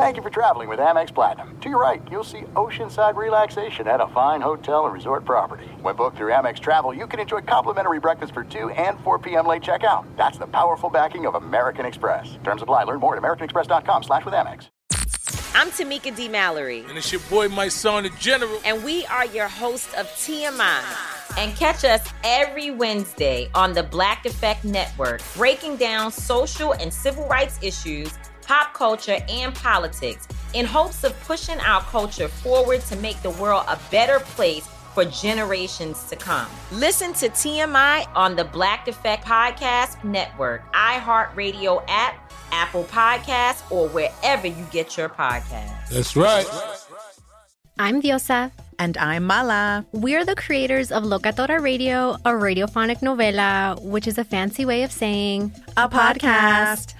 Thank you for traveling with Amex Platinum. To your right, you'll see oceanside relaxation at a fine hotel and resort property. When booked through Amex Travel, you can enjoy complimentary breakfast for 2 and 4 p.m. late checkout. That's the powerful backing of American Express. Terms apply. Learn more at americanexpress.com slash with Amex. I'm Tamika D. Mallory. And it's your boy, my son, the General. And we are your hosts of TMI. And catch us every Wednesday on the Black Effect Network, breaking down social and civil rights issues pop culture, and politics in hopes of pushing our culture forward to make the world a better place for generations to come. Listen to TMI on the Black Effect Podcast Network, iHeartRadio app, Apple Podcasts, or wherever you get your podcasts. That's right. I'm Diosa. And I'm Mala. We're the creators of Locatora Radio, a radiophonic novela, which is a fancy way of saying a, a podcast. podcast.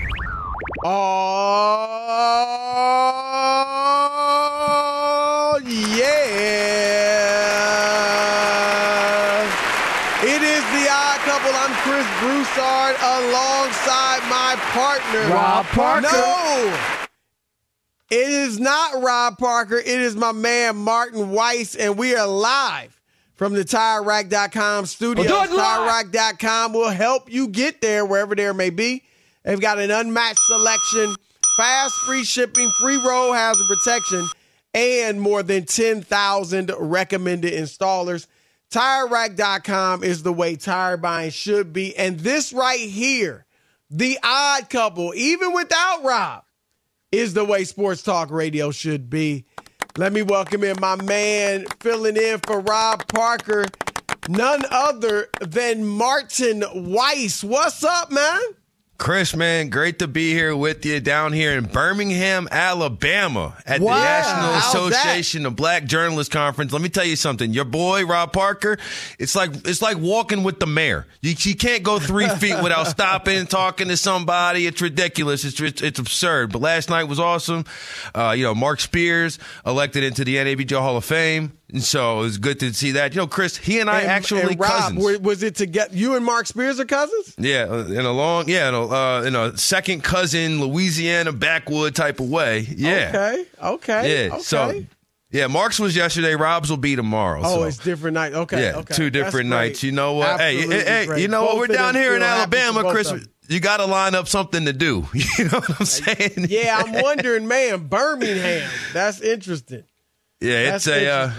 Oh, yeah. It is the odd couple. I'm Chris Broussard alongside my partner, Rob Parker. No. It is not Rob Parker. It is my man, Martin Weiss, and we are live from the TireRack.com studio. TireRack.com will help you get there wherever there may be. They've got an unmatched selection, fast free shipping, free road hazard protection, and more than 10,000 recommended installers. TireRack.com is the way tire buying should be. And this right here, the odd couple, even without Rob, is the way sports talk radio should be. Let me welcome in my man filling in for Rob Parker, none other than Martin Weiss. What's up, man? Chris, man, great to be here with you down here in Birmingham, Alabama at wow. the National Association that? of Black Journalists Conference. Let me tell you something. Your boy, Rob Parker, it's like it's like walking with the mayor. You, you can't go three feet without stopping and talking to somebody. It's ridiculous. It's, it's, it's absurd. But last night was awesome. Uh, you know, Marc Spears elected into the NABJ Hall of Fame. And so it was good to see that. You know, Chris, he and I and, actually and Rob, cousins. Was it to get you and Mark Spears are cousins? Yeah, uh, in a long, yeah, in a, uh, in a second cousin Louisiana backwood type of way. Yeah. Okay. Okay. Yeah. Okay. So. Yeah, Mark's was yesterday. Rob's will be tomorrow. Oh, so. it's different night. Okay. Yeah, okay. two different nights. You know what? Absolutely hey, hey, great. you know both what? We're down here in Alabama, Chris. You got to line up something to do. You know what I'm saying? Yeah, I'm wondering, man. Birmingham. That's interesting. Yeah, That's it's a.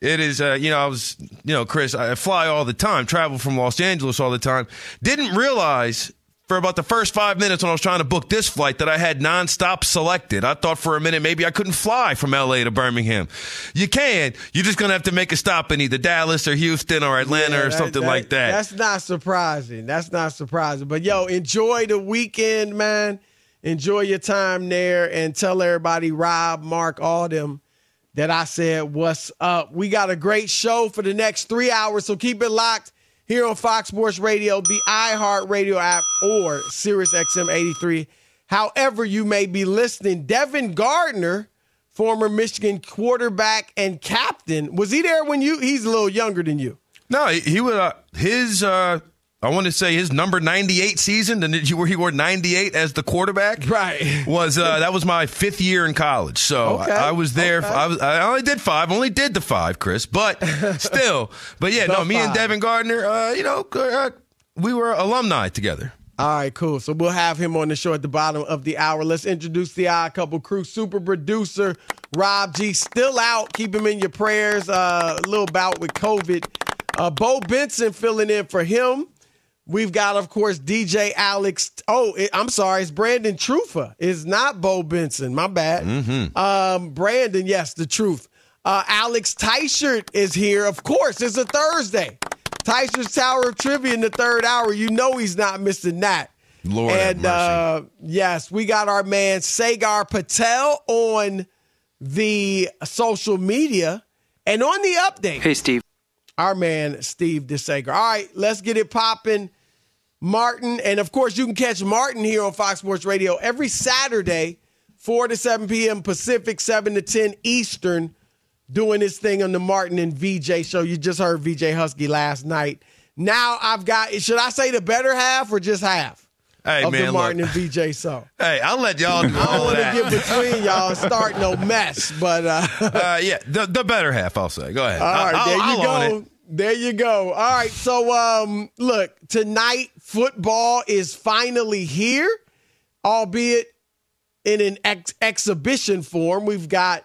It is, uh, you know, I was, you know, Chris, I fly all the time, travel from Los Angeles all the time. Didn't realize for about the first five minutes when I was trying to book this flight that I had nonstop selected. I thought for a minute maybe I couldn't fly from LA to Birmingham. You can. You're just going to have to make a stop in either Dallas or Houston or Atlanta Yeah, or something that- like that. That's not surprising. That's not surprising. But yo, enjoy the weekend, man. Enjoy your time there and tell everybody, Rob, Mark, all them, that I said, what's up? We got a great show for the next three hours, so keep it locked here on Fox Sports Radio, the iHeart Radio app, or Sirius XM 83. However, you may be listening. Devin Gardner, former Michigan quarterback and captain, was he there when you? He's a little younger than you. No, he, he would. Uh, his uh, I want to say his number 98 season, where he wore 98 as the quarterback. Right. Was uh, that was my fifth year in college, so Okay, I, I was there. okay. I was I only did five, only did the five, Chris, but still. But yeah, The no, me and. Devin Gardner, uh, you know, uh, we were alumni together. All right, cool. So we'll have him on the show at the bottom of the hour. Let's introduce the Odd Couple crew. Super producer Rob G still out. Keep him in your prayers. Uh, a little bout with COVID. Uh, Bo Benson filling in for him. We've got, of course, DJ Alex. Oh, it, I'm sorry, it's Brandon Trufa. It's not Bo Benson. My bad. Um, Brandon, yes, the truth. Uh, Alex Teichert is here. Of course, it's a Thursday. Teichert's Tower of Trivia in the third hour. You know he's not missing that. Lord have and mercy. uh, yes, we got our man Sagar Patel on the social media and on the update. Hey, Steve. Our man Steve DeSager. All right, let's get it popping. Martin, and of course, you can catch Martin here on Fox Sports Radio every Saturday, 4 to 7 p.m. Pacific, 7 to 10 Eastern, doing his thing on the Martin and VJ show. You just heard VJ Husky last night. Now I've got, should I say the better half or just half? Hey of man, the Martin look. and VJ show. Hey, I'll let y'all do I don't want to get between y'all and start no mess, but uh, uh, yeah, the, the better half, I'll say. Go ahead. all right, I'll, there I'll you own go. There you go. All right, so um, look, tonight football is finally here, albeit in an ex- exhibition form. We've got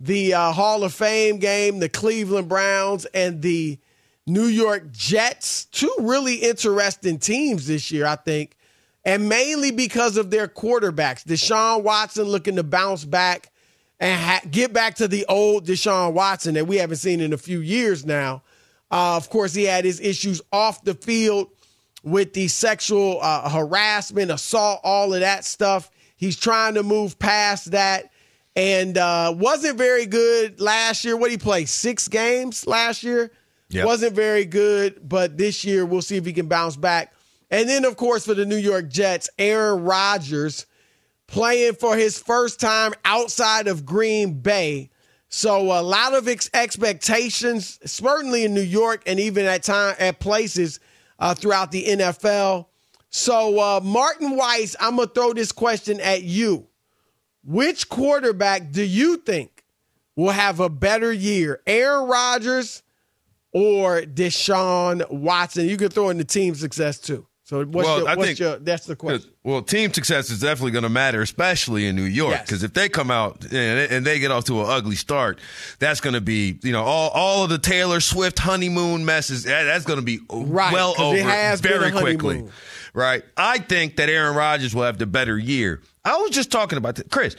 the uh, Hall of Fame game, the Cleveland Browns, and the New York Jets. Two really interesting teams this year, I think, and mainly because of their quarterbacks. Deshaun Watson looking to bounce back and ha- get back to the old Deshaun Watson that we haven't seen in a few years now. Uh, of course, he had his issues off the field with the sexual uh, harassment, assault, all of that stuff. He's trying to move past that and uh, wasn't very good last year. What did he play? Six games last year? Yep. Wasn't very good, but this year we'll see if he can bounce back. And then, of course, for the New York Jets, Aaron Rodgers playing for his first time outside of Green Bay. So a lot of ex- expectations, certainly in New York and even at time at places uh, throughout the NFL. So uh, Martin Weiss, I'm gonna throw this question at you. Which quarterback do you think will have a better year, Aaron Rodgers or Deshaun Watson? You can throw in the team success too. So what's Well, your, what's think- your that's the question. Well, team success is definitely going to matter, especially in New York, Yes. because if they come out and, and they get off to an ugly start, that's going to be, you know, all, all of the Taylor Swift honeymoon messes. that- That's going to be Right, well over very quickly. Right. I think that Aaron Rodgers will have the better year. I was just talking about this. Chris,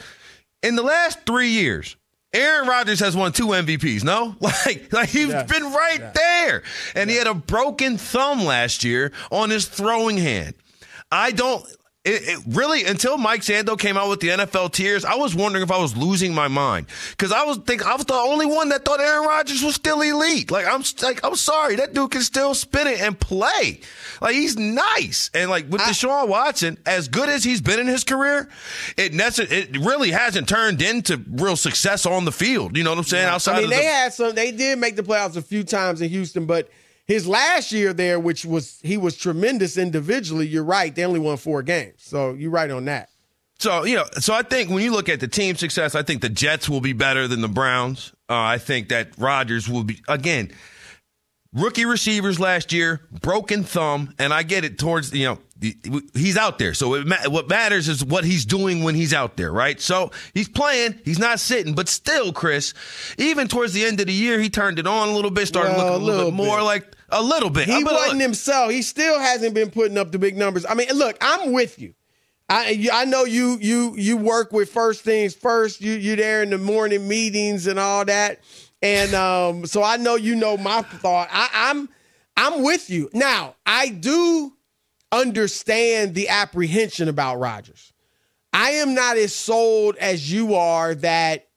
in the last three years, Aaron Rodgers has won two MVPs. No, like, like he's Yes. been right there, and he had a broken thumb last year on his throwing hand. I don't. It, it really until Mike Sando came out with the NFL tiers, I was wondering if I was losing my mind because I was think I was the only one that thought Aaron Rodgers was still elite. Like I'm like I'm sorry, that dude can still spin it and play. Like he's nice and like with Deshaun Watson, as good as he's been in his career, it nece- it really hasn't turned into real success on the field. You know what I'm saying? Outside I mean, they the, had some. They did make the playoffs a few times in Houston, but his last year there, which was he was tremendous individually. You're right. They only won four games, so you're right on that. So you know, so I think when you look at the team success, I think the Jets will be better than the Browns. Uh, I think that Rodgers will be again rookie receivers last year, broken thumb, and I get it towards you know he's out there. So it what matters is what he's doing when he's out there, right? So he's playing, he's not sitting, but still, Chris, even towards the end of the year, he turned it on a little bit, started Well, looking a little, a bit more bit. like a little bit. He wasn't look, himself. He still hasn't been putting up the big numbers. I mean, look, I'm with you. I I know you you you work with first things first. You you there in the morning meetings and all that, and um, so I know you know my thought. I, I'm I'm with you. Now I do understand the apprehension about Rodgers. I am not as sold as you are that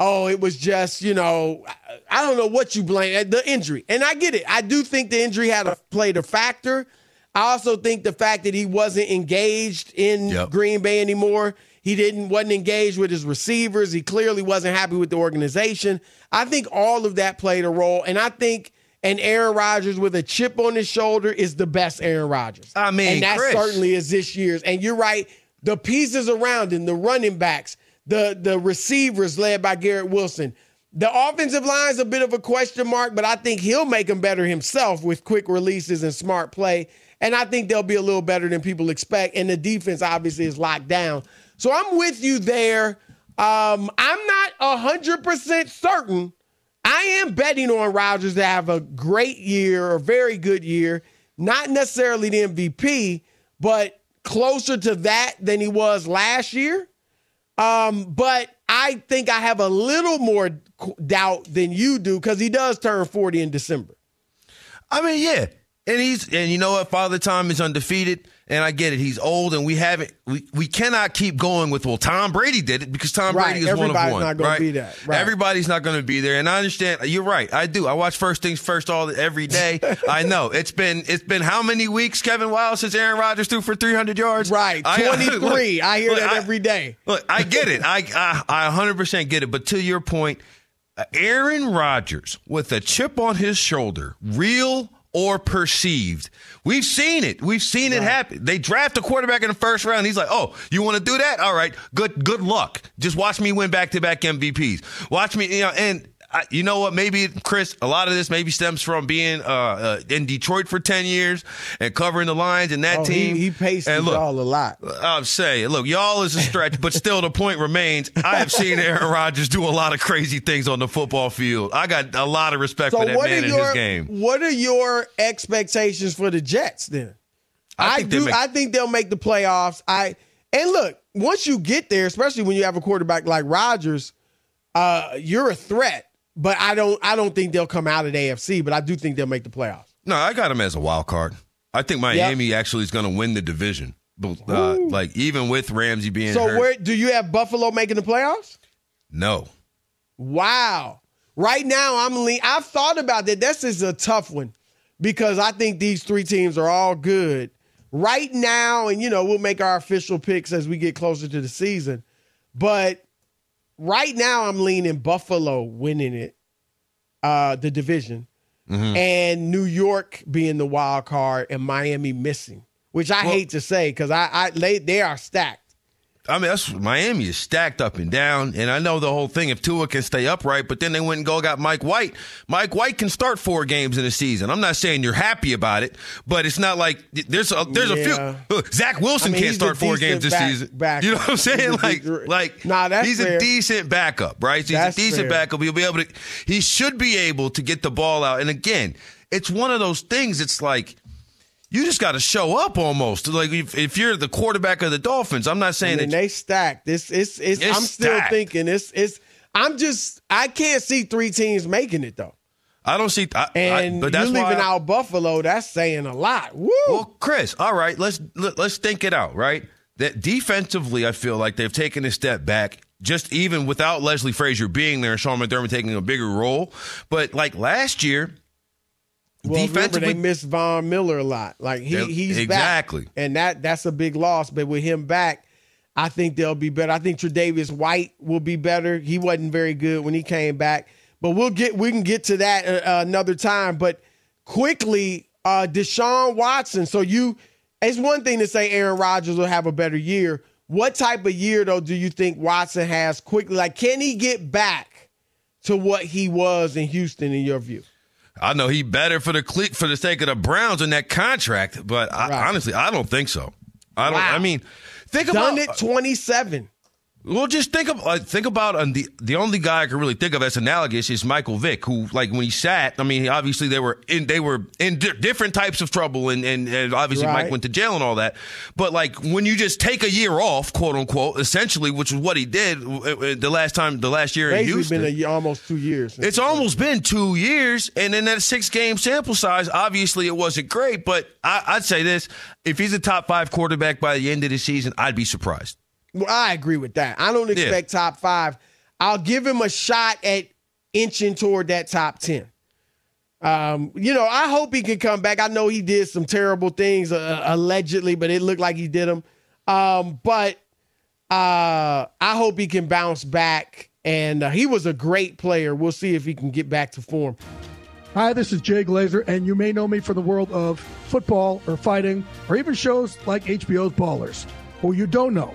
oh, it was just, you know, I- don't know what you blame, eh, the injury. And I get it. I do think the injury had a, played a factor. I also think the fact that he wasn't engaged in Yep. Green Bay anymore, he didn't wasn't engaged with his receivers, he clearly wasn't happy with the organization. I think all of that played a role and I think and Aaron Rodgers with a chip on his shoulder is the best Aaron Rodgers. I mean, and that Chris. certainly is this year's. And you're right, the pieces around him, the running backs, the the receivers led by Garrett Wilson. The offensive line's a bit of a question mark, but I think he'll make them better himself with quick releases and smart play. And I think they'll be a little better than people expect. And the defense obviously is locked down. So I'm with you there. Um, I'm not 100% certain. I am betting on Rodgers to have a great year, a very good year. Not necessarily the MVP, but closer to that than he was last year. Um, but I think I have a little more doubt than you do because he does turn 40 in December. I mean, yeah. And he's and you know what? Father Time is undefeated, and I get it. He's old, and we haven't. We, we cannot keep going with well. Tom Brady did it because Tom Right, Brady is one of one. everybody's not gonna right? be that, right. Everybody's not going to be there, and I understand. You're right. I do. I watch First Things First all every day. I know it's been it's been how many weeks, Kevin Wildes, since Aaron Rodgers threw for 300 yards? Right, I- 23. I hear look, that I- every day. Look, I get it. I, I I 100% get it. But to your point, Aaron Rodgers with a chip on his shoulder, real or perceived, we've seen it. We've seen it happen. They draft a quarterback in the first round. He's like, "Oh, you want to do that? All right, good good luck. Just watch me win back to back MVPs. Watch me, you know." And I, you know what? Maybe Chris, a lot of this maybe stems from being uh, uh, in Detroit for 10 years and covering the Lions and that Oh, team. he, he paced and look, y'all a lot. I'm saying, look, y'all is a stretch, but still the point remains. I have seen Aaron Rodgers do a lot of crazy things on the football field. I got a lot of respect So for that what man are in your his game. what are your expectations for the Jets then? I I, do. make- I think they'll make the playoffs. I and look once you get there, especially when you have a quarterback like Rodgers, uh, you're a threat. But I don't. I don't think they'll come out of the AFC. But I do think they'll make the playoffs. No, I got them as a wild card. I think Miami actually is going to win the division. But, Uh, like even with Ramsey being So hurt, where do you have Buffalo making the playoffs? no. Wow. Right now, I'm lean. I've thought about that. This is a tough one because I think these three teams are all good right now, and you know we'll make our official picks as we get closer to the season. But right now, I'm leaning Buffalo winning it, uh, the division, and New York being the wild card, and Miami missing, which I hate to say because I, I they, they are stacked. I mean, that's Miami is stacked up and down, and I know the whole thing. If Tua can stay upright, but then they went and go got Mike White. Mike White can start four games in a season. I'm not saying you're happy about it, but it's not like there's a there's Yeah. a few. Look, Zach Wilson I mean, can't start four games this back- season. backup. You know what I'm saying? Like like Nah, that's he's fair. a decent backup, right? He's That's a decent fair. backup. He'll be able to. He should be able to get the ball out. And again, it's one of those things. It's like you just got to show up almost. Like if, if you're the quarterback of the Dolphins, I'm not saying and that they stacked. This it's, it's, It's I'm still stacked. thinking it's it's I'm just I can't see three teams making it though. I don't see. I, And I, you but that's leaving why I- out Buffalo, that's saying a lot. Woo! Well, Chris, all right, let's let, let's think it out, right? That defensively, I feel like they've taken a step back. Just even without Leslie Frazier being there, and Sean McDermott taking a bigger role. But like last year, Well, defensively, they missed Von Miller a lot. Like he he's exactly. back. and that that's a big loss. But with him back, I think they'll be better. I think Tre'Davious White will be better. He wasn't very good when he came back, but we'll get we can get to that uh, another time. But quickly, uh, Deshaun Watson. So you, it's one thing to say Aaron Rodgers will have a better year. What type of year though do you think Watson has quickly? Like, can he get back to what he was in Houston in your view? I know he better for the cle- for the sake of the Browns in that contract. But I, Right. honestly, I don't think so. I don't. Wow. I mean, think Done about it 27. Well, just think of like, think about the the only guy I can really think of as analogous is Michael Vick, who like when he sat, I mean, obviously they were in they were in di- different types of trouble, and and, and obviously Right. Mike went to jail and all that. But like when you just take a year off, quote unquote, essentially, which is what he did uh, uh, the last time, the last year in Basically Houston. been a year, almost two years. It's almost been two years, and in that six game sample size, obviously it wasn't great. But I, I'd say this: if he's a top five quarterback by the end of the season, I'd be surprised. Well, I agree with that. I don't expect top five. I'll give him a shot at inching toward that top 10. Um, you know, I hope he can come back. I know he did some terrible things uh, allegedly, but it looked like he did them. Um, but uh, I hope he can bounce back. And uh, he was a great player. We'll see if he can get back to form. Hi, this is Jay Glazer, and you may know me from the world of football or fighting or even shows like HBO's Ballers. Who you don't know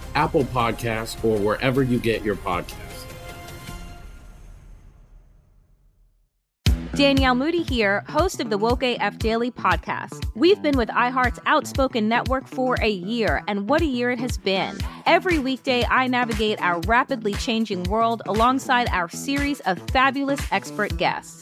Apple Podcasts, or wherever you get your podcasts. Danielle Moody here, host of the Woke AF Daily podcast. We've been with iHeart's Outspoken Network for a year, and what a year it has been. Every weekday, I navigate our rapidly changing world alongside our series of fabulous expert guests.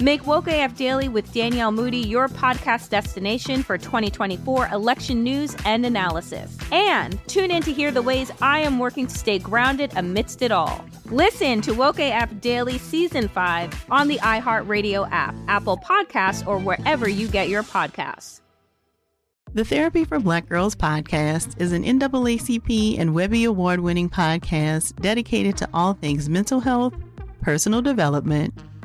Make Woke AF Daily with Danielle Moody your podcast destination for 2024 election news and analysis. And tune in to hear the ways I am working to stay grounded amidst it all. Listen to Woke AF Daily Season 5 on the iHeartRadio app, Apple Podcasts, or wherever you get your podcasts. The Therapy for Black Girls podcast is an NAACP and Webby Award winning podcast dedicated to all things mental health, personal development,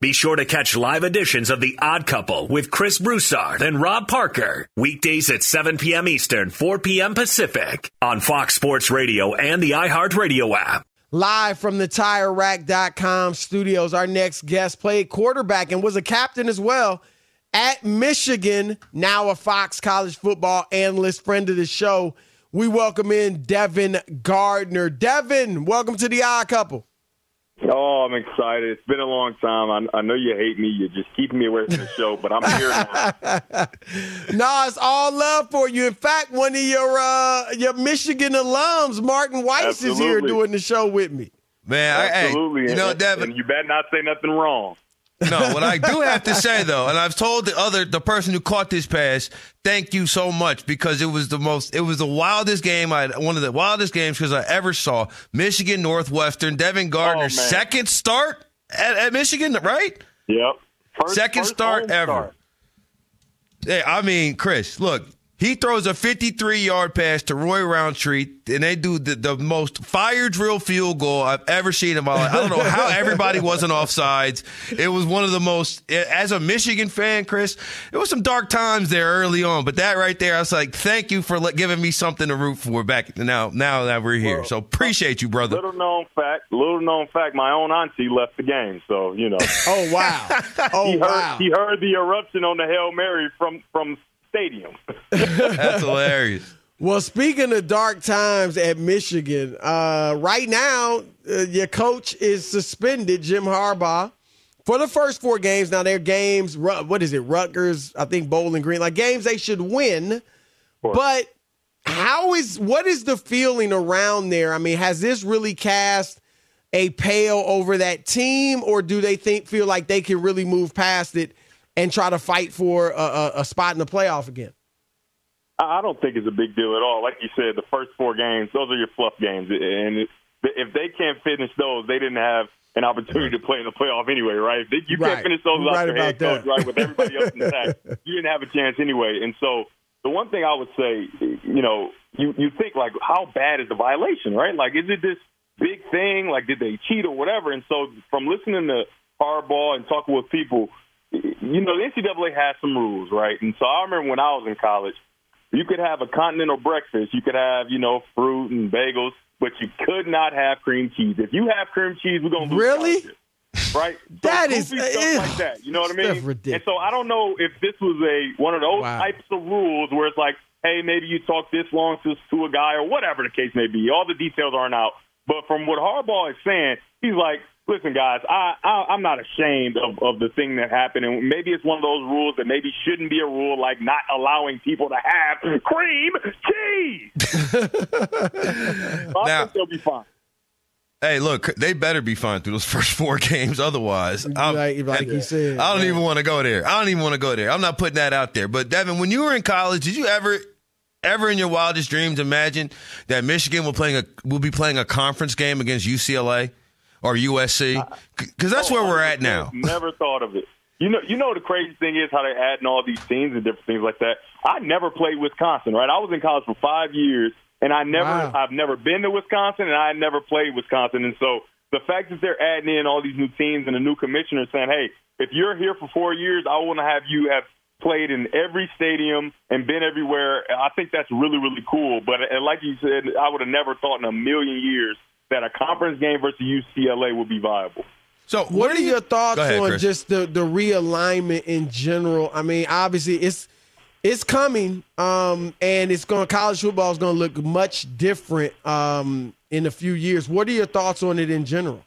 Be sure to catch live editions of The Odd Couple with Chris Broussard and Rob Parker. Weekdays at 7 p.m. Eastern, 4 p.m. Pacific on Fox Sports Radio and the iHeartRadio app. Live from the TireRack.com studios, our next guest played quarterback and was a captain as well at Michigan, now a Fox College football analyst, friend of the show. We welcome in Devin Gardner. Devin, welcome to the Odd Couple. Oh, I'm excited. It's been a long time. I, I know you hate me. You're just keeping me away from the show, but I'm here now. no, it's all love for you. In fact, one of your uh, your Michigan alums, Martin Weiss, Absolutely. is here doing the show with me. Man, I, hey, Absolutely. you know, and, Devin. and you better not say nothing wrong. No, what I do have to say though, and I've told the other the person who caught this pass, thank you so much because it was the most it was the wildest game I one of the wildest games because I ever saw. Michigan Northwestern, Devin oh, Gardner, Oh, second start at, at Michigan, right? Yep. First, second first start ever. start. Yeah, I mean, Chris, look, he throws a 53 yard pass to Roy Roundtree, and they do the, the most fire drill field goal I've ever seen in my life. I don't know how everybody wasn't offsides. It was one of the most, as a Michigan fan, Chris, it was some dark times there early on, but that right there, I was like, thank you for let- giving me something to root for back now, now that we're here. So appreciate you, brother. Little known fact, little known fact, my own auntie left the game, so you know. Oh wow! Oh he heard, wow! He heard the eruption on the Hail Mary from from stadium. That's hilarious. Well, speaking of dark times at Michigan, uh, right now uh, your coach is suspended, Jim Harbaugh, for the first four games. Now they're games. What is it? Rutgers, I think Bowling Green, like games they should win. But how is what is the feeling around there? I mean, has this really cast a pale over that team, or do they think feel like they can really move past it and try to fight for a, a, a spot in the playoff again? I don't think it's a big deal at all. Like you said, the first four games, those are your fluff games, and if they can't finish those, they didn't have an opportunity to play in the playoff anyway, right? You Right. can't finish those without right your head coach, right? With everybody else in the pack, you didn't have a chance anyway. And so, the one thing I would say, you know, you you think like, how bad is the violation, right? Like, is it this big thing? Like, did they cheat or whatever? And so, from listening to Harbaugh and talking with people, you know, the NCAA has some rules, right? And so I remember when I was in college, you could have a continental breakfast, you could have, you know, fruit and bagels, but you could not have cream cheese. If you have cream cheese, we're gonna lose Really? Right? So That is- goofy stuff ew. like that. You know what I mean? ridiculous. And so I don't know if this was a one of those Wow. types of rules where it's like, hey, maybe you talk this long to, to a guy or whatever the case may be. All the details aren't out. But from what Harbaugh is saying, he's like, listen, guys, I, I I'm not ashamed of, of the thing that happened, and maybe it's one of those rules that maybe shouldn't be a rule, like not allowing people to have cream cheese. I Now- think they'll be fine. Hey, look, they better be fine through those first four games. Otherwise, I'm, Like, like you said, I don't man. even want to go there. I don't even want to go there. I'm not putting that out there. But Devin, when you were in college, did you ever, ever in your wildest dreams imagine that Michigan will playing a will be playing a conference game against UCLA or USC? Because that's where we're at now. Never thought of it. You know, you know the crazy thing is how they're adding all these teams and different things like that. I never played Wisconsin, right? I was in college for five years, and I never, Wow. I've never been to Wisconsin, and I never played Wisconsin. And so the fact that they're adding in all these new teams and a new commissioner saying, "Hey, if you're here for four years, I want to have you have played in every stadium and been everywhere." I think that's really, really cool. But uh, like you said, I would have never thought in a million years that a conference game versus UCLA would be viable. So, what are your thoughts ahead, on Chris. just the the realignment in general? I mean, obviously it's it's coming, um, and it's going. College football is going to look much different um, in a few years. What are your thoughts on it in general?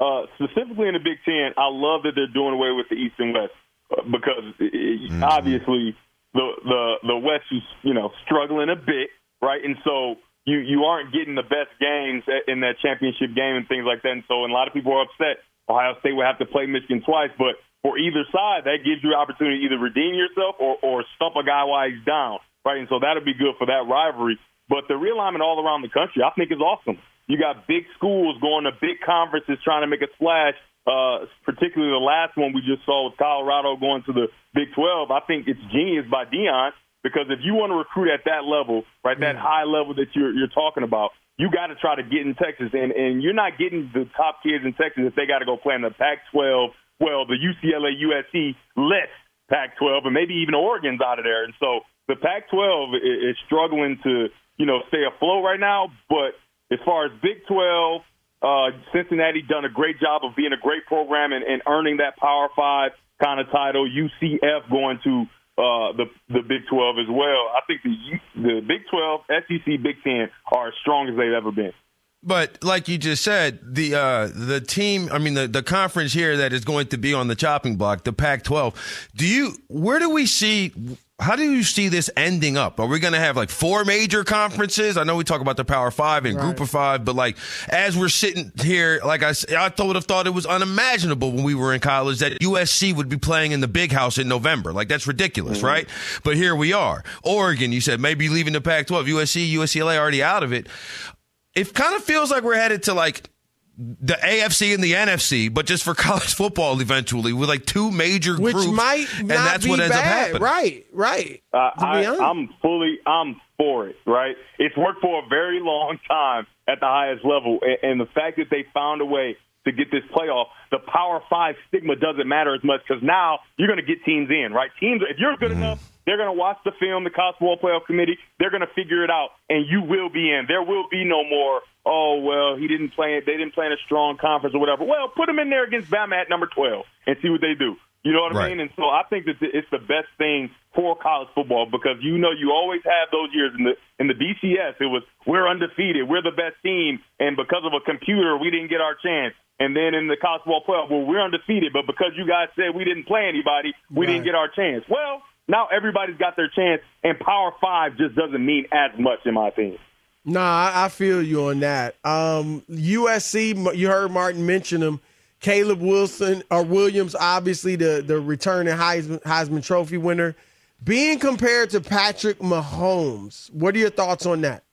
Uh, specifically in the Big Ten, I love that they're doing away with the East and West uh, because it, it- obviously the the the West is you know struggling a bit, right? And so you you aren't getting the best games in that championship game and things like that. And so and a lot of people are upset. Ohio State will have to play Michigan twice, but for either side, that gives you the opportunity to either redeem yourself or or stump a guy while he's down, right? And so that'll be good for that rivalry. But the realignment all around the country, I think, is awesome. You got big schools going to big conferences trying to make a splash. Uh, particularly the last one we just saw with Colorado going to the Big 12. I think it's genius by Deion because if you want to recruit at that level, right, that high level that you're you're talking about, you got to try to get in Texas, and and you're not getting the top kids in Texas if they got to go play in the Pac-12. Well, the UCLA, USC, less Pac-12, and maybe even Oregon's out of there, and so the Pac-12 i- is struggling to you know stay afloat right now. But as far as Big 12, uh, Cincinnati done a great job of being a great program and, and earning that Power Five kind of title. UCF going to uh, the the Big 12 as well. I think the the Big 12, SEC, Big Ten are as strong as they've ever been. But like you just said, the uh, the team, I mean the, the conference here that is going to be on the chopping block, the Pac-12. Do you where do we see how do you see this ending up? Are we going to have like four major conferences? I know we talk about the Power Five and Right. Group of Five, but like as we're sitting here, like I, I would have thought it was unimaginable when we were in college that USC would be playing in the Big House in November. Like that's ridiculous, mm-hmm. right? But here we are. Oregon, you said maybe leaving the Pac-12. USC, UCLA already out of it. It kind of feels like we're headed to like the AFC and the NFC, but just for college football eventually with like two major Which groups, might and not that's be what ends up bad. happening. Right, right. Uh, I, I'm fully, I'm for it, right? It's worked for a very long time at the highest level, and, and the fact that they found a way to get this playoff, the Power Five stigma doesn't matter as much because now you're going to get teams in, right? Teams, if you're good enough, they're going to watch the film, the College Football Playoff Committee, they're going to figure it out, and you will be in. There will be no more. Oh well, he didn't play. They didn't play in a strong conference or whatever. Well, put him in there against Bama at number twelve and see what they do. You know what I mean? And so I think that it's the best thing for college football because you know you always have those years in the in the BCS. It was we're undefeated, we're the best team, and because of a computer, we didn't get our chance. And then in the college football playoff, well, we're undefeated, but because you guys said we didn't play anybody, we didn't get our chance. Well, now everybody's got their chance, and Power Five just doesn't mean as much, in my opinion. Nah, I, feel you on that. Um, USC, you heard Martin mention him. Caleb Wilson or Williams, obviously the the returning Heisman, Heisman Trophy winner, being compared to Patrick Mahomes. What are your thoughts on that?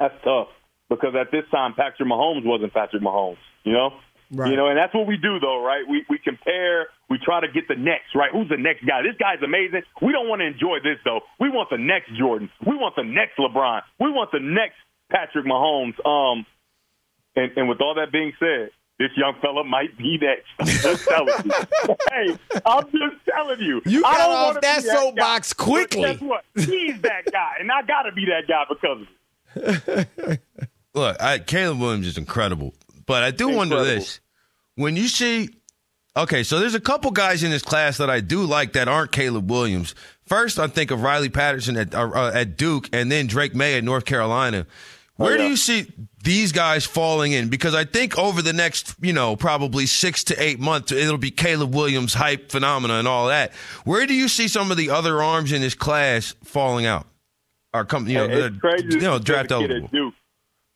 That's tough because at this time, Patrick Mahomes wasn't Patrick Mahomes. You know, Right. you know, and that's what we do, though, right? We we compare, we try to get the next, right? Who's the next guy? This guy's amazing. We don't want to enjoy this though. We want the next Jordan. We want the next LeBron. We want the next Patrick Mahomes. Um, and and with all that being said. This young fella might be next. I'm just telling you. hey, I'm just telling you. You I got don't off wanna that soapbox quickly. Guess what? He's that guy, and I got to be that guy because of it. Look, I, Caleb Williams is incredible, but I do wonder this: when you see, okay, so there's a couple guys in this class that I do like that aren't Caleb Williams. First, I think of Riley Patterson at uh, uh, at Duke, and then Drake Maye at North Carolina. Where do yeah. you see these guys falling in? Because I think over the next, you know, probably six to eight months, it'll be Caleb Williams hype phenomena and all that. Where do you see some of the other arms in this class falling out? Or come, you know, it's crazy. you know, draft eligible. Duke.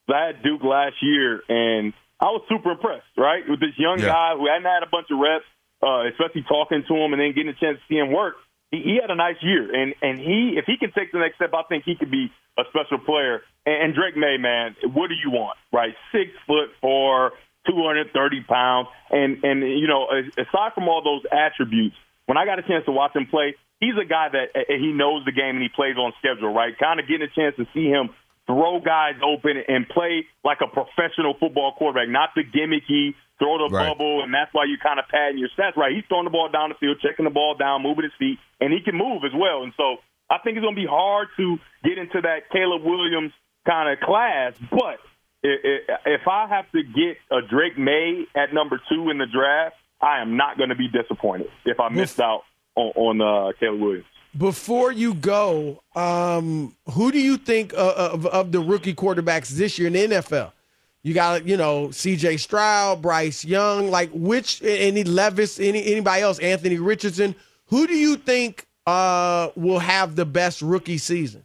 I had Duke last year, and I was super impressed. Right with this young Yeah. guy who hadn't had a bunch of reps, uh, especially talking to him and then getting a chance to see him work. He, he had a nice year, and and he if he can take the next step, I think he could be a special player. And, and Drake Maye, man, what do you want? Right, six foot four, two hundred thirty pounds, and and you know, aside from all those attributes, when I got a chance to watch him play, he's a guy that he knows the game and he plays on schedule, right? Kind of getting a chance to see him throw guys open and play like a professional football quarterback, not the gimmicky throw the Right. bubble, and that's why you kind of padding your stats, right? He's throwing the ball down the field, checking the ball down, moving his feet, and he can move as well. And so I think it's going to be hard to get into that Caleb Williams kind of class, but if I have to get a Drake Maye at number two in the draft, I am not going to be disappointed if I missed out on, on uh, Caleb Williams. Before you go, um, who do you think uh, of, of the rookie quarterbacks this year in the NFL? You got, you know, C.J. Stroud, Bryce Young, like which any Levis, any anybody else, Anthony Richardson. Who do you think uh, will have the best rookie season?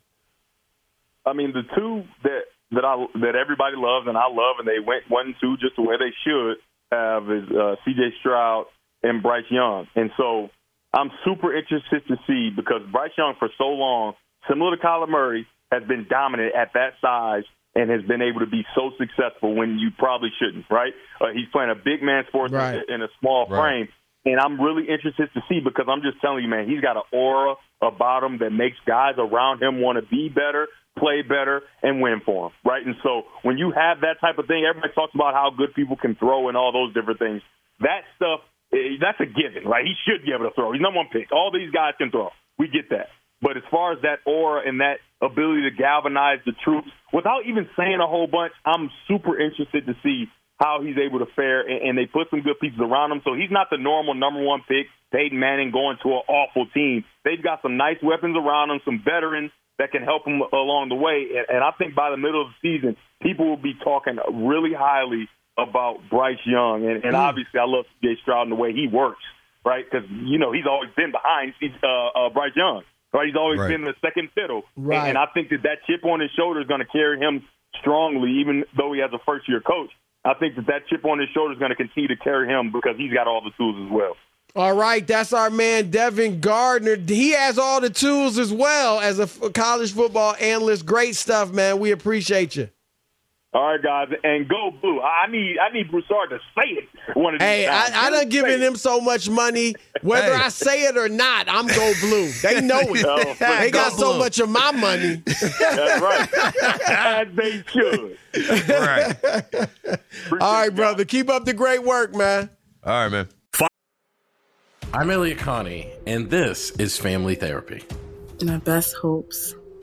I mean, the two that that I that everybody loves and I love, and they went one two just the way they should have is uh, C.J. Stroud and Bryce Young, and so I'm super interested to see because Bryce Young for so long, similar to Kyler Murray, has been dominant at that size and has been able to be so successful when you probably shouldn't. Right? Uh, he's playing a big man sport Right. in a small Right. frame. And I'm really interested to see because I'm just telling you, man, he's got an aura about him that makes guys around him want to be better, play better, and win for him, right? And so when you have that type of thing, everybody talks about how good people can throw and all those different things. That stuff, Eh, that's a given, right? He should be able to throw. He's number one pick. All these guys can throw. We get that. But as far as that aura and that ability to galvanize the troops, without even saying a whole bunch, I'm super interested to see how he's able to fare, and, they put some good pieces around him. So he's not the normal number one pick, Peyton Manning going to an awful team. They've got some nice weapons around him, some veterans that can help him along the way. And I think by the middle of the season, people will be talking really highly about Bryce Young. And, and mm. obviously, I love Jay Stroud and the way he works, right? Because, you know, he's always been behind uh, uh, Bryce Young, right? He's always right. been the second fiddle. Right. And, and I think that that chip on his shoulder is going to carry him strongly, even though he has a first year coach. I think that that chip on his shoulder is going to continue to carry him because he's got all the tools as well. All right, that's our man Devin Gardner. He has all the tools as well as a college football analyst. Great stuff, man. We appreciate you. All right, guys, and go blue. I need I need Broussard to say it one of these Hey, times. I, I done given him so much money. Whether hey. I say it or not, I'm go blue. They know it. no, oh, they got so much of my money. That's right. As they should. Right. All right, brother. Keep up the great work, man. All right, man. I'm Elliott Connie, and this is Family Therapy. My best hopes.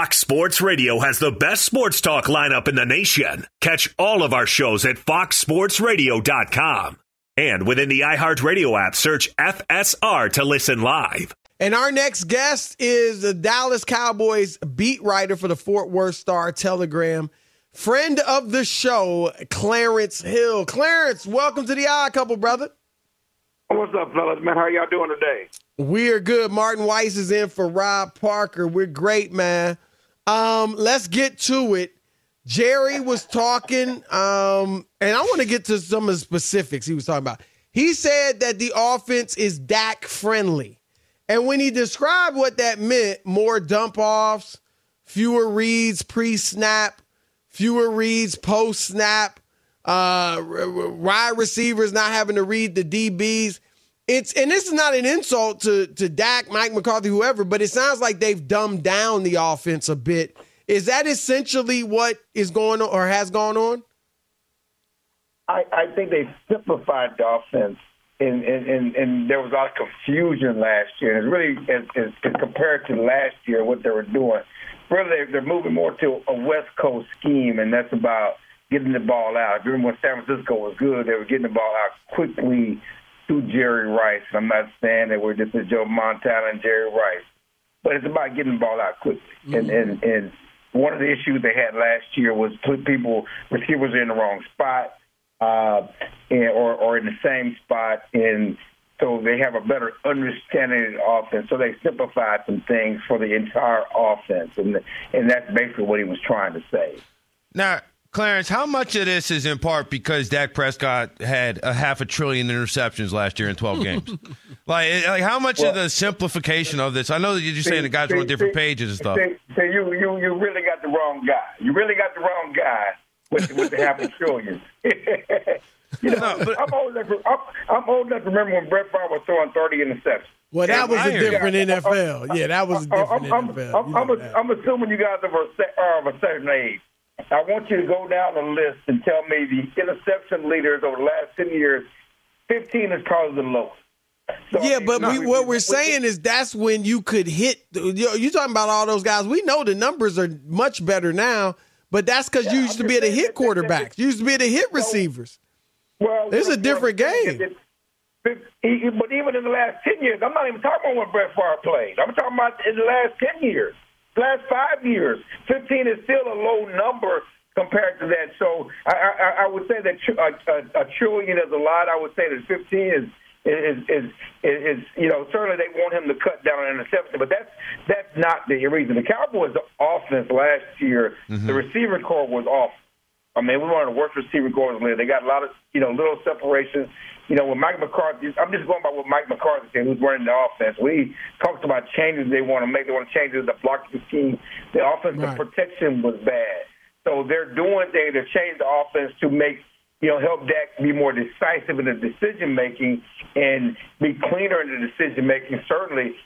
Fox Sports Radio has the best sports talk lineup in the nation. Catch all of our shows at foxsportsradio.com. And within the iHeartRadio app, search FSR to listen live. And our next guest is the Dallas Cowboys beat writer for the Fort Worth Star Telegram, friend of the show, Clarence Hill. Clarence, welcome to the Odd Couple, brother. What's up, fellas? Man, how y'all doing today? We're good. Martin Weiss is in for Rob Parker. We're great, man. Um, let's get to it. Jerry was talking, um, and I want to get to some of the specifics he was talking about. He said that the offense is Dak friendly. And when he described what that meant, more dump offs, fewer reads pre snap, fewer reads post snap, uh, wide receivers not having to read the DBs it's and this is not an insult to to Dak, Mike McCarthy, whoever, but it sounds like they've dumbed down the offense a bit. Is that essentially what is going on or has gone on? I, I think they simplified the offense, and, and, and, and, there was a lot of confusion last year. And it's really, as, as, as compared to last year, what they were doing, really they're, moving more to a West Coast scheme, and that's about getting the ball out. Remember when San Francisco was good, they were getting the ball out quickly to Jerry Rice. I'm not saying that we're just a Joe Montana and Jerry Rice, but it's about getting the ball out quickly. Mm-hmm. And and and one of the issues they had last year was put people receivers in the wrong spot, uh, and, or or in the same spot, and so they have a better understanding of the offense. So they simplified some things for the entire offense, and and that's basically what he was trying to say. Now, Clarence, how much of this is in part because Dak Prescott had a half a trillion interceptions last year in 12 games? like, like, how much well, of the simplification of this? I know that you're just saying the guys are on different see, pages and stuff. See, see, you, you, you really got the wrong guy. You really got the wrong guy with, with the half a trillion. you know, no, but, I'm, old enough, I'm, I'm old enough to remember when Brett Favre was throwing 30 interceptions. Well, that was a different NFL. Yeah, that was a different I'm, NFL. I'm, I'm, I'm, assuming you guys are of a certain age. I want you to go down the list and tell me the interception leaders over the last 10 years, 15 is probably the lowest. So, yeah, but we, what we're saying is that's when you could hit. You're talking about all those guys. We know the numbers are much better now, but that's because yeah, you used I'm to be able to hit quarterbacks. You used to be able to hit receivers. Well, it's a different game. but even in the last 10 years, I'm not even talking about when Brett Favre played. I'm talking about in the last 10 years last five years. 15 is still a low number compared to that. So I, I, I would say that a, a, a trillion is a lot. I would say that 15 is is, is is you know certainly they want him to cut down on interception, but that's that's not the reason. The Cowboys' offense last year, mm-hmm. the receiver corps was off. I mean, we of the worst receiver cores in. They got a lot of you know little separations you know, with Mike McCarthy, I'm just going by what Mike McCarthy said, who's running the offense. We talked about changes they want to make. They want to change the blocking scheme. The offensive right. protection was bad. So they're doing things to change the offense to make, you know, help Dak be more decisive in the decision making and be cleaner in the decision making, certainly.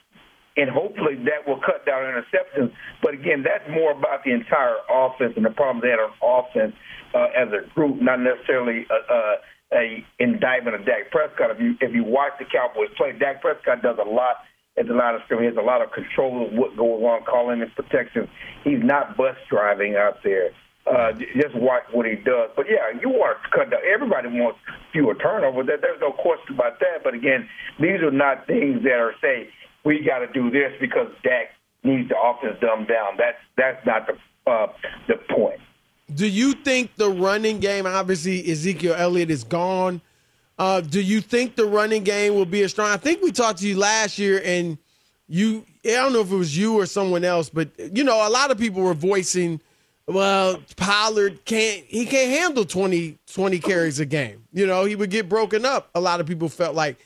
And hopefully that will cut down interceptions. But again, that's more about the entire offense and the problems they had on offense uh, as a group, not necessarily uh, uh, a indictment of Dak Prescott. If you if you watch the Cowboys play, Dak Prescott does a lot at the line of scrimmage. He has a lot of control of what goes on, calling his protection. He's not bus driving out there. Uh, just watch what he does. But yeah, you want to cut down. Everybody wants fewer turnovers. There's no question about that. But again, these are not things that are say we got to do this because Dak needs the offense dumbed down. That's that's not the uh, the point. Do you think the running game, obviously Ezekiel Elliott is gone. Uh, do you think the running game will be as strong? I think we talked to you last year, and you, I don't know if it was you or someone else, but you know, a lot of people were voicing, well, Pollard can't, he can't handle 20, 20 carries a game. You know, he would get broken up. A lot of people felt like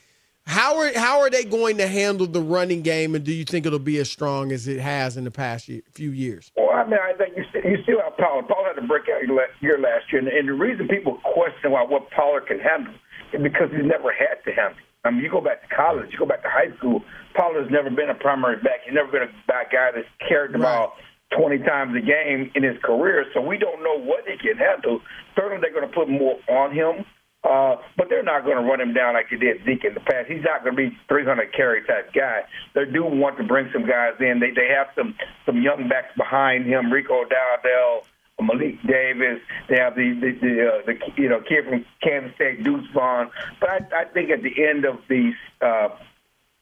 how are how are they going to handle the running game, and do you think it'll be as strong as it has in the past year, few years? Well, I mean, I think you still, you still have Pollard. Pollard had a breakout year last year, and, and the reason people question why what Pollard can handle is because he's never had to handle. I mean, you go back to college, you go back to high school. Pollard's never been a primary back. He's never been a back guy that's carried the ball. 20 times a game in his career, so we don't know what he can handle. Certainly, they're going to put more on him Uh, but they're not going to run him down like they did Zeke in the past. He's not going to be 300 carry type guy. They do want to bring some guys in. They they have some some young backs behind him, Rico Dowdle, Malik Davis. They have the the, the, uh, the you know kid from Kansas State, Deuce Vaughn. But I, I think at the end of the uh,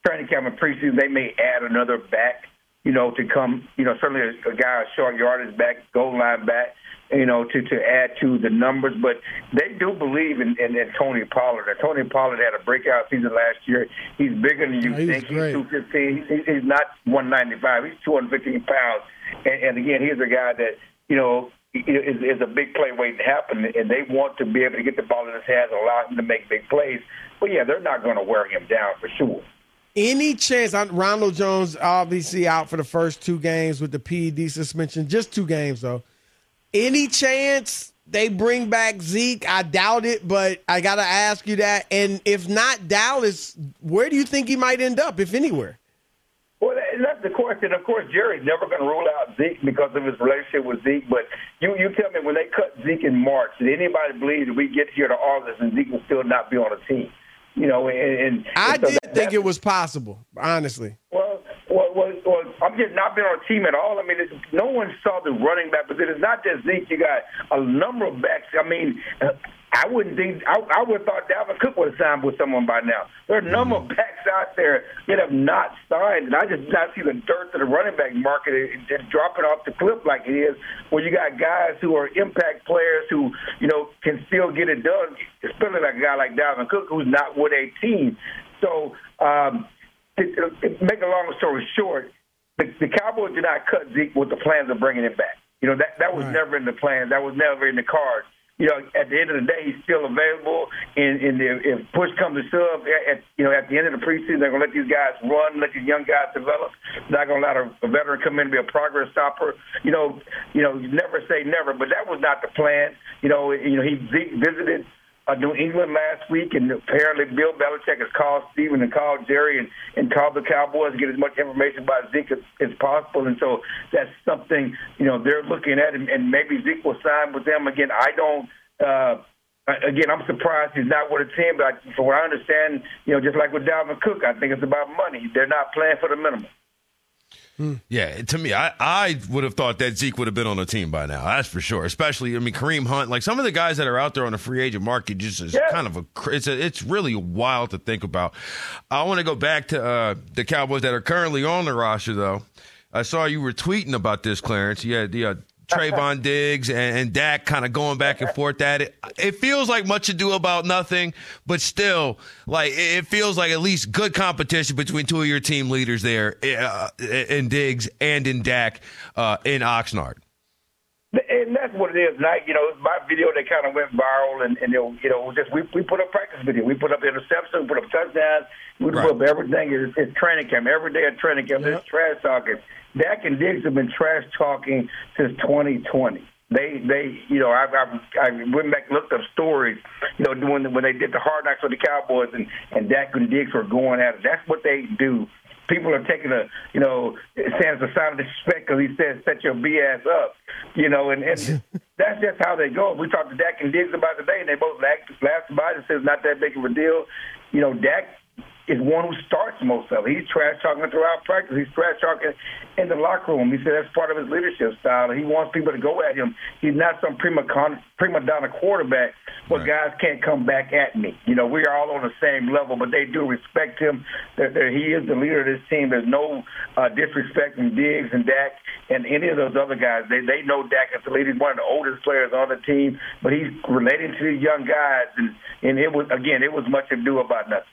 training camp and preseason, they may add another back. You know, to come. You know, certainly a, a guy a short yardage back, goal line back you know, to, to add to the numbers. But they do believe in, in, in Tony Pollard. And Tony Pollard had a breakout season last year. He's bigger than you he's think. great. He's 215. He's, he's not 195. He's 215 pounds. And, and again, he's a guy that, you know, is, is a big play waiting to happen, and they want to be able to get the ball in his hands and allow him to make big plays. But yeah, they're not going to wear him down for sure. Any chance? Ronald Jones obviously out for the first two games with the PED suspension. Just two games though. Any chance they bring back Zeke? I doubt it, but I got to ask you that. And if not Dallas, where do you think he might end up, if anywhere? Well, that's the question. Of course, Jerry's never going to rule out Zeke because of his relationship with Zeke. But you, you tell me, when they cut Zeke in March, did anybody believe that we get here to August and Zeke will still not be on a team? You know, and, and I and so did that- think it was possible, honestly. I'm just not been on a team at all. I mean, no one saw the running back, but it's not just Zeke. You got a number of backs. I mean, uh, I wouldn't think I, I would have thought Dalvin Cook would have signed with someone by now. There are a number of backs out there that have not signed, and I just not see the dirt to the running back market just dropping off the cliff like it is. Where you got guys who are impact players who you know can still get it done, especially like a guy like Dalvin Cook who's not with a team. So. um to, to make a long story short, the, the Cowboys did not cut Zeke with the plans of bringing him back. You know that that was never in the plan. That was never in the cards. You know, at the end of the day, he's still available. And, and if, push comes to shove, at, you know, at the end of the preseason, they're going to let these guys run, let these young guys develop. They're not going to let a, a veteran come in and be a progress stopper. You know, you know, never say never, but that was not the plan. You know, you know, he Zeke visited uh, New England last week, and apparently Bill Belichick has called Stephen and called Jerry and, and called the Cowboys to get as much information about Zeke as, as possible. And so that's something you know they're looking at, and, and maybe Zeke will sign with them again. I don't. Uh, Again, I'm surprised he's not with a team, but I, from what I understand, you know, just like with Dalvin Cook, I think it's about money. They're not playing for the minimum. Yeah, to me, I, I would have thought that Zeke would have been on the team by now. That's for sure. Especially, I mean, Kareem Hunt, like some of the guys that are out there on the free agent market, just is kind of a it's a, it's really wild to think about. I want to go back to uh, the Cowboys that are currently on the roster, though. I saw you were tweeting about this, Clarence. You had the. Uh, Trevon Diggs and, and Dak kind of going back and forth at it. It feels like much ado about nothing, but still, like it feels like at least good competition between two of your team leaders there uh, in Diggs and in Dak uh, in Oxnard. And that's what it is. Night, you know, my video that kind of went viral, and, and you know, just we we put up practice video, we put up interceptions, we put up touchdowns, we put up everything. It's, it's training camp every day at training camp. It's trash talking. Dak and Diggs have been trash talking since 2020. They, they, you know, I, I, I went back and looked up stories, you know, when when they did the hard knocks with the Cowboys and and Dak and Diggs were going at it. That's what they do. People are taking a, you know, saying it's a sign of disrespect because he said set your BS up, you know, and, and that's just how they go. We talked to Dak and Diggs about today, and they both laughed, laughed about it. It's not that big of a deal. You know, Dak is one who starts most of it. He's trash talking throughout practice. He's trash talking in the locker room. He said that's part of his leadership style. He wants people to go at him. He's not some prima con- prima donna quarterback where guys can't come back at me. You know, we are all on the same level, but they do respect him. That he is the leader of this team. There's no uh, disrespect in Diggs and Dak and any of those other guys. They they know Dak is the leader. He's one of the oldest players on the team, but he's relating to these young guys, and and it was again, it was much ado about nothing.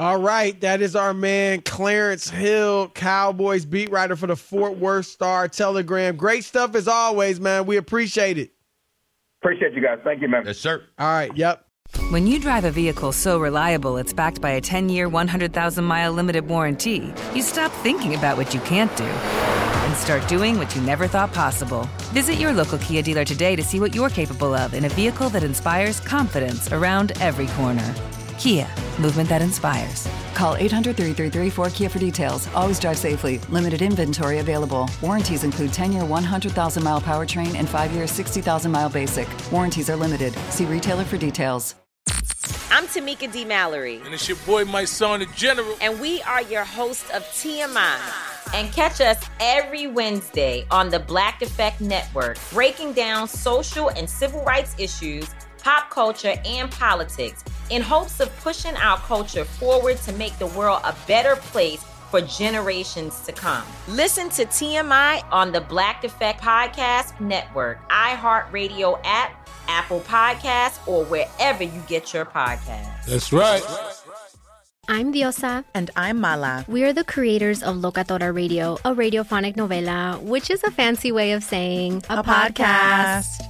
All right, that is our man Clarence Hill, Cowboys beat writer for the Fort Worth Star Telegram. Great stuff as always, man. We appreciate it. Appreciate you guys. Thank you, man. Yes, sir. All right, yep. When you drive a vehicle so reliable it's backed by a 10 year, 100,000 mile limited warranty, you stop thinking about what you can't do and start doing what you never thought possible. Visit your local Kia dealer today to see what you're capable of in a vehicle that inspires confidence around every corner. Kia, movement that inspires. Call 800 333 4KIA for details. Always drive safely. Limited inventory available. Warranties include 10 year 100,000 mile powertrain and 5 year 60,000 mile basic. Warranties are limited. See retailer for details. I'm Tamika D. Mallory. And it's your boy, my son, the General. And we are your host of TMI. And catch us every Wednesday on the Black Effect Network, breaking down social and civil rights issues, pop culture, and politics in hopes of pushing our culture forward to make the world a better place for generations to come. Listen to TMI on the Black Effect Podcast Network, iHeartRadio app, Apple Podcasts, or wherever you get your podcasts. That's right. I'm Diosa. And I'm Mala. We are the creators of Locatora Radio, a radiophonic novela, which is a fancy way of saying a, a podcast. podcast.